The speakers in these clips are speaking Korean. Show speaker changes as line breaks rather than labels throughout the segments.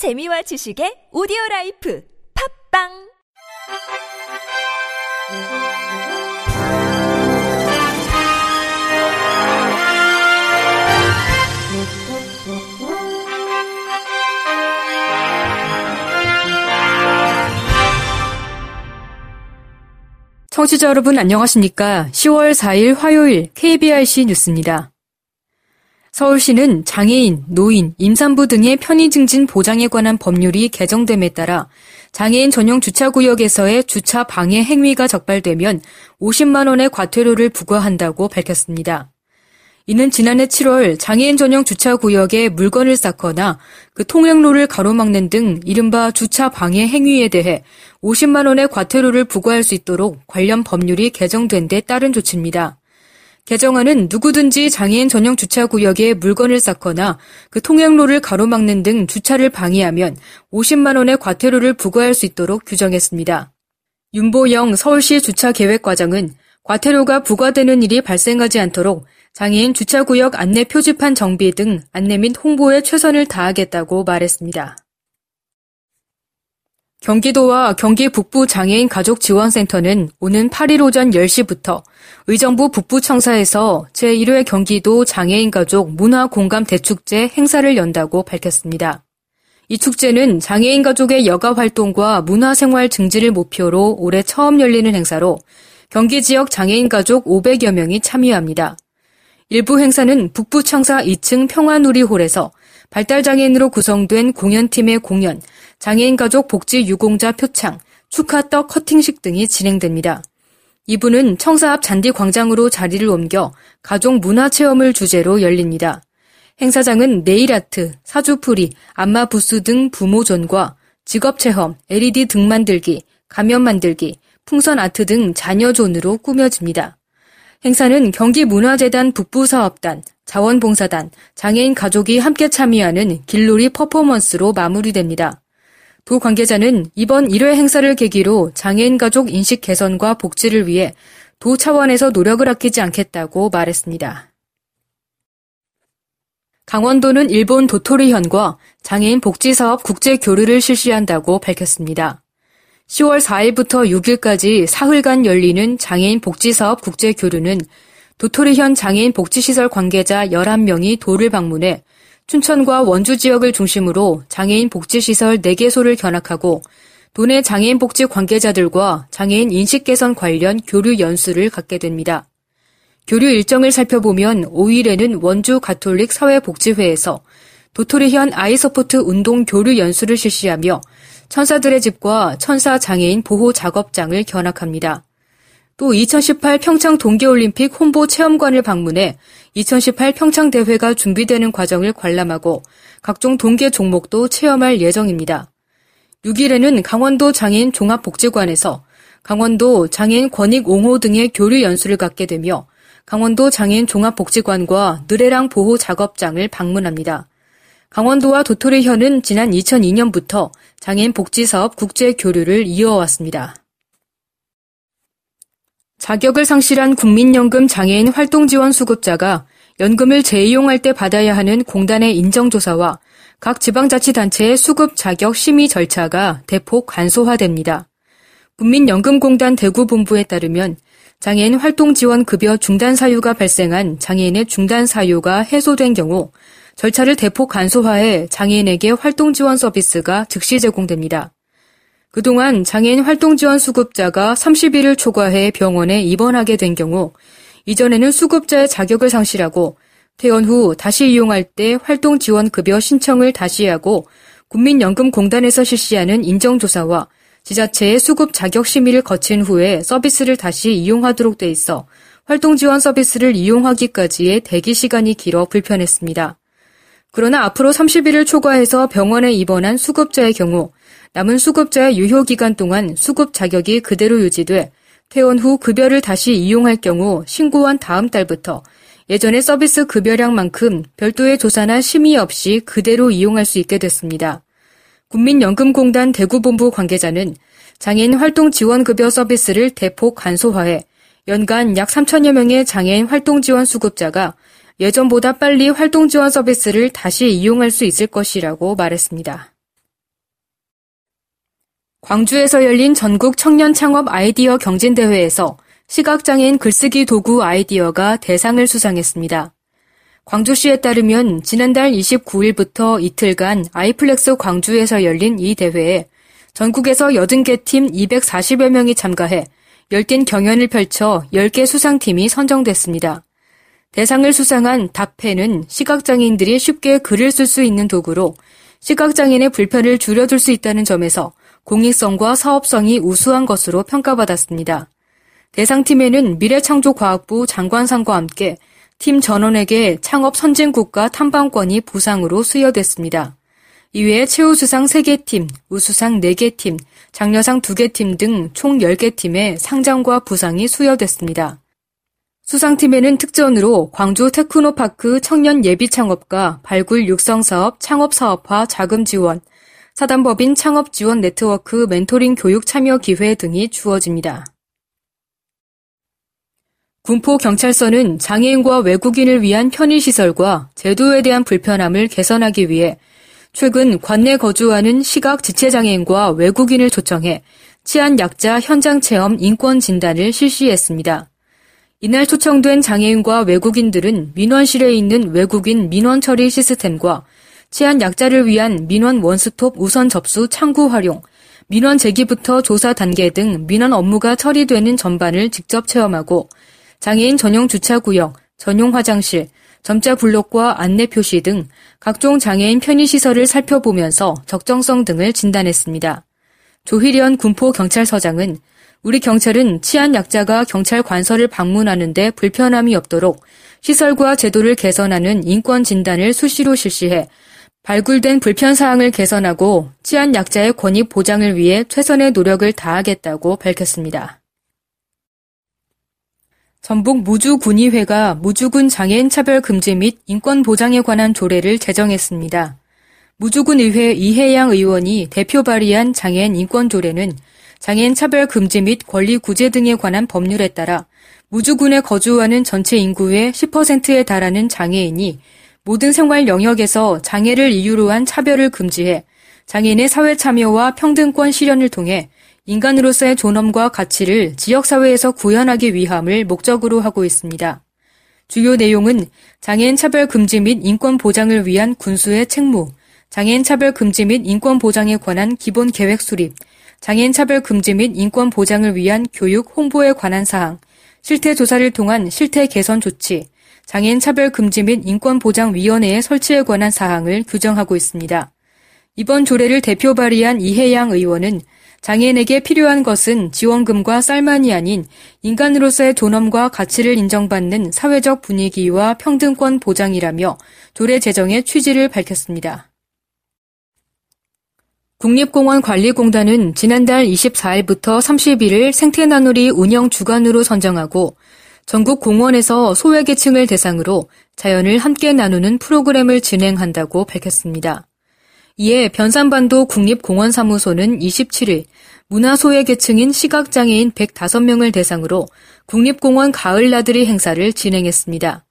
재미와 지식의 오디오 라이프 팝빵
청취자 여러분 안녕하십니까? 10월 4일 화요일 KBRC 뉴스입니다. 서울시는 장애인, 노인, 임산부 등의 편의 증진 보장에 관한 법률이 개정됨에 따라 장애인 전용 주차구역에서의 주차 방해 행위가 적발되면 50만 원의 과태료를 부과한다고 밝혔습니다. 이는 지난해 7월 장애인 전용 주차구역에 물건을 쌓거나 그 통행로를 가로막는 등 이른바 주차 방해 행위에 대해 50만 원의 과태료를 부과할 수 있도록 관련 법률이 개정된 데 따른 조치입니다. 개정안은 누구든지 장애인 전용 주차 구역에 물건을 쌓거나 그 통행로를 가로막는 등 주차를 방해하면 50만 원의 과태료를 부과할 수 있도록 규정했습니다. 윤보영 서울시 주차계획과장은 과태료가 부과되는 일이 발생하지 않도록 장애인 주차구역 안내 표지판 정비 등 안내 및 홍보에 최선을 다하겠다고 말했습니다. 경기도와 경기 북부 장애인 가족 지원센터는 오는 8일 오전 10시부터 의정부 북부청사에서 제1회 경기도 장애인 가족 문화 공감 대축제 행사를 연다고 밝혔습니다. 이 축제는 장애인 가족의 여가 활동과 문화 생활 증진을 목표로 올해 처음 열리는 행사로 경기 지역 장애인 가족 500여 명이 참여합니다. 일부 행사는 북부청사 2층 평화누리홀에서 발달장애인으로 구성된 공연팀의 공연, 장애인 가족 복지 유공자 표창, 축하떡 커팅식 등이 진행됩니다. 2부는 청사 앞 잔디 광장으로 자리를 옮겨 가족 문화 체험을 주제로 열립니다. 행사장은 네일아트, 사주풀이, 안마 부스 등 부모존과 직업체험, LED 등 만들기, 가면 만들기, 풍선 아트 등 자녀존으로 꾸며집니다. 행사는 경기문화재단 북부사업단, 자원봉사단, 장애인 가족이 함께 참여하는 길놀이 퍼포먼스로 마무리됩니다. 도 관계자는 이번 1회 행사를 계기로 장애인 가족 인식 개선과 복지를 위해 도 차원에서 노력을 아끼지 않겠다고 말했습니다. 강원도는 일본 도토리현과 장애인 복지사업 국제 교류를 실시한다고 밝혔습니다. 10월 4일부터 6일까지 사흘간 열리는 장애인 복지사업 국제 교류는 도토리현 장애인 복지시설 관계자 11명이 도를 방문해 춘천과 원주 지역을 중심으로 장애인 복지시설 4개소를 견학하고 도내 장애인 복지 관계자들과 장애인 인식 개선 관련 교류 연수를 갖게 됩니다. 교류 일정을 살펴보면 5일에는 원주 가톨릭 사회복지회에서 돗토리현 아이서포트 운동 교류 연수를 실시하며 천사들의 집과 천사 장애인 보호 작업장을 견학합니다. 또 2018 평창 동계올림픽 홍보 체험관을 방문해 2018 평창 대회가 준비되는 과정을 관람하고 각종 동계 종목도 체험할 예정입니다. 6일에는 강원도 장애인 종합복지관에서 강원도 장애인 권익 옹호 등의 교류 연수를 갖게 되며 강원도 장애인 종합복지관과 느레랑 보호 작업장을 방문합니다. 강원도와 도토리현은 지난 2002년부터 장애인 복지사업 국제 교류를 이어왔습니다. 자격을 상실한 국민연금 장애인 활동지원 수급자가 연금을 재이용할 때 받아야 하는 공단의 인정조사와 각 지방자치단체의 수급 자격 심의 절차가 대폭 간소화됩니다. 국민연금공단 대구본부에 따르면 장애인 활동 지원 급여 중단 사유가 발생한 장애인의 중단 사유가 해소된 경우 절차를 대폭 간소화해 장애인에게 활동 지원 서비스가 즉시 제공됩니다. 그동안 장애인 활동 지원 수급자가 30일을 초과해 병원에 입원하게 된 경우 이전에는 수급자의 자격을 상실하고 퇴원 후 다시 이용할 때 활동 지원 급여 신청을 다시 하고 국민연금공단에서 실시하는 인정조사와 지자체의 수급 자격 심의를 거친 후에 서비스를 다시 이용하도록 돼 있어 활동 지원 서비스를 이용하기까지의 대기 시간이 길어 불편했습니다. 그러나 앞으로 30일을 초과해서 병원에 입원한 수급자의 경우 남은 수급자의 유효 기간 동안 수급 자격이 그대로 유지돼 퇴원 후 급여를 다시 이용할 경우 신고한 다음 달부터 예전의 서비스 급여량만큼 별도의 조사나 심의 없이 그대로 이용할 수 있게 됐습니다. 국민연금공단 대구본부 관계자는 장애인 활동 지원 급여 서비스를 대폭 간소화해 연간 약 3천여 명의 장애인 활동 지원 수급자가 예전보다 빨리 활동 지원 서비스를 다시 이용할 수 있을 것이라고 말했습니다. 광주에서 열린 전국 청년 창업 아이디어 경진대회에서 시각장애인 글쓰기 도구 아이디어가 대상을 수상했습니다. 광주시에 따르면 지난달 29일부터 이틀간 아이플렉스 광주에서 열린 이 대회에 전국에서 80개 팀 240여 명이 참가해 열띤 경연을 펼쳐 10개 수상팀이 선정됐습니다. 대상을 수상한 답펜은 시각장애인들이 쉽게 글을 쓸 수 있는 도구로 시각장애인의 불편을 줄여줄 수 있다는 점에서 공익성과 사업성이 우수한 것으로 평가받았습니다. 대상팀에는 미래창조과학부 장관상과 함께 팀 전원에게 창업 선진국가 탐방권이 부상으로 수여됐습니다. 이외에 최우수상 3개 팀, 우수상 4개 팀, 장려상 2개 팀 등 총 10개 팀에 상장과 부상이 수여됐습니다. 수상팀에는 특전으로 광주 테크노파크 청년 예비 창업과 발굴 육성 사업 창업 사업화 자금 지원, 사단법인 창업 지원 네트워크 멘토링 교육 참여 기회 등이 주어집니다. 군포경찰서는 장애인과 외국인을 위한 편의시설과 제도에 대한 불편함을 개선하기 위해 최근 관내 거주하는 시각 지체장애인과 외국인을 초청해 치안 약자 현장 체험 인권 진단을 실시했습니다. 이날 초청된 장애인과 외국인들은 민원실에 있는 외국인 민원 처리 시스템과 치안 약자를 위한 민원 원스톱 우선 접수 창구 활용, 민원 제기부터 조사 단계 등 민원 업무가 처리되는 전반을 직접 체험하고 장애인 전용 주차 구역, 전용 화장실, 점자 블록과 안내 표시 등 각종 장애인 편의 시설을 살펴보면서 적정성 등을 진단했습니다. 조희련 군포경찰서장은 우리 경찰은 치안 약자가 경찰 관서를 방문하는데 불편함이 없도록 시설과 제도를 개선하는 인권 진단을 수시로 실시해 발굴된 불편 사항을 개선하고 치안 약자의 권익 보장을 위해 최선의 노력을 다하겠다고 밝혔습니다. 전북 무주군의회가 무주군 장애인 차별 금지 및 인권 보장에 관한 조례를 제정했습니다. 무주군 의회 이혜양 의원이 대표 발의한 장애인 인권 조례는 장애인 차별 금지 및 권리 구제 등에 관한 법률에 따라 무주군에 거주하는 전체 인구의 10%에 달하는 장애인이 모든 생활 영역에서 장애를 이유로 한 차별을 금지해 장애인의 사회 참여와 평등권 실현을 통해 인간으로서의 존엄과 가치를 지역사회에서 구현하기 위함을 목적으로 하고 있습니다. 주요 내용은 장애인 차별 금지 및 인권 보장을 위한 군수의 책무, 장애인 차별 금지 및 인권 보장에 관한 기본 계획 수립, 장애인 차별 금지 및 인권 보장을 위한 교육, 홍보에 관한 사항, 실태 조사를 통한 실태 개선 조치, 장애인 차별 금지 및 인권 보장 위원회의 설치에 관한 사항을 규정하고 있습니다. 이번 조례를 대표 발의한 이혜양 의원은 장애인에게 필요한 것은 지원금과 쌀만이 아닌 인간으로서의 존엄과 가치를 인정받는 사회적 분위기와 평등권 보장이라며 조례 제정의 취지를 밝혔습니다. 국립공원관리공단은 지난달 24일부터 31일 생태나누리 운영 주간으로 선정하고 전국 공원에서 소외계층을 대상으로 자연을 함께 나누는 프로그램을 진행한다고 밝혔습니다. 이에 변산반도 국립공원사무소는 27일 문화소외계층인 시각장애인 105명을 대상으로 국립공원 가을나들이 행사를 진행했습니다.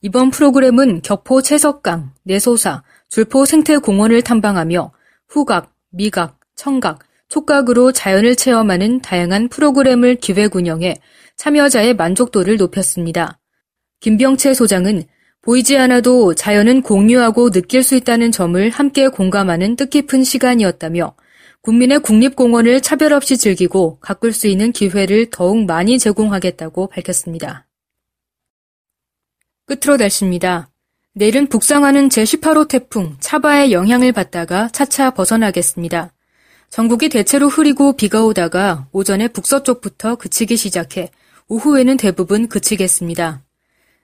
이번 프로그램은 격포 채석강, 내소사, 줄포 생태공원을 탐방하며 후각, 미각, 청각, 촉각으로 자연을 체험하는 다양한 프로그램을 기획 운영해 참여자의 만족도를 높였습니다. 김병채 소장은 보이지 않아도 자연은 공유하고 느낄 수 있다는 점을 함께 공감하는 뜻깊은 시간이었다며 국민의 국립공원을 차별 없이 즐기고 가꿀 수 있는 기회를 더욱 많이 제공하겠다고 밝혔습니다. 끝으로 날씨입니다. 내일은 북상하는 제18호 태풍 차바의 영향을 받다가 차차 벗어나겠습니다. 전국이 대체로 흐리고 비가 오다가 오전에 북서쪽부터 그치기 시작해 오후에는 대부분 그치겠습니다.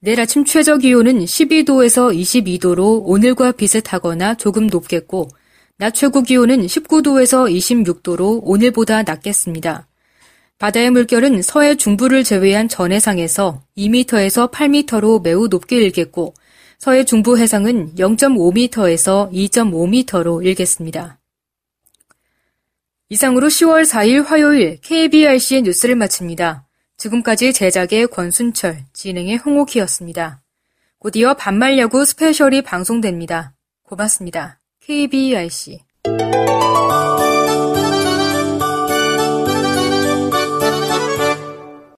내일 아침 최저 기온은 12도에서 22도로 오늘과 비슷하거나 조금 높겠고 낮 최고 기온은 19도에서 26도로 오늘보다 낮겠습니다. 바다의 물결은 서해 중부를 제외한 전 해상에서 2m에서 8m로 매우 높게 일겠고 서해 중부 해상은 0.5m에서 2.5m로 일겠습니다. 이상으로 10월 4일 화요일 KBRC의 뉴스를 마칩니다. 지금까지 제작의 권순철, 진행의 홍옥희였습니다. 곧 이어 반말 야구 스페셜이 방송됩니다. 고맙습니다. KBRC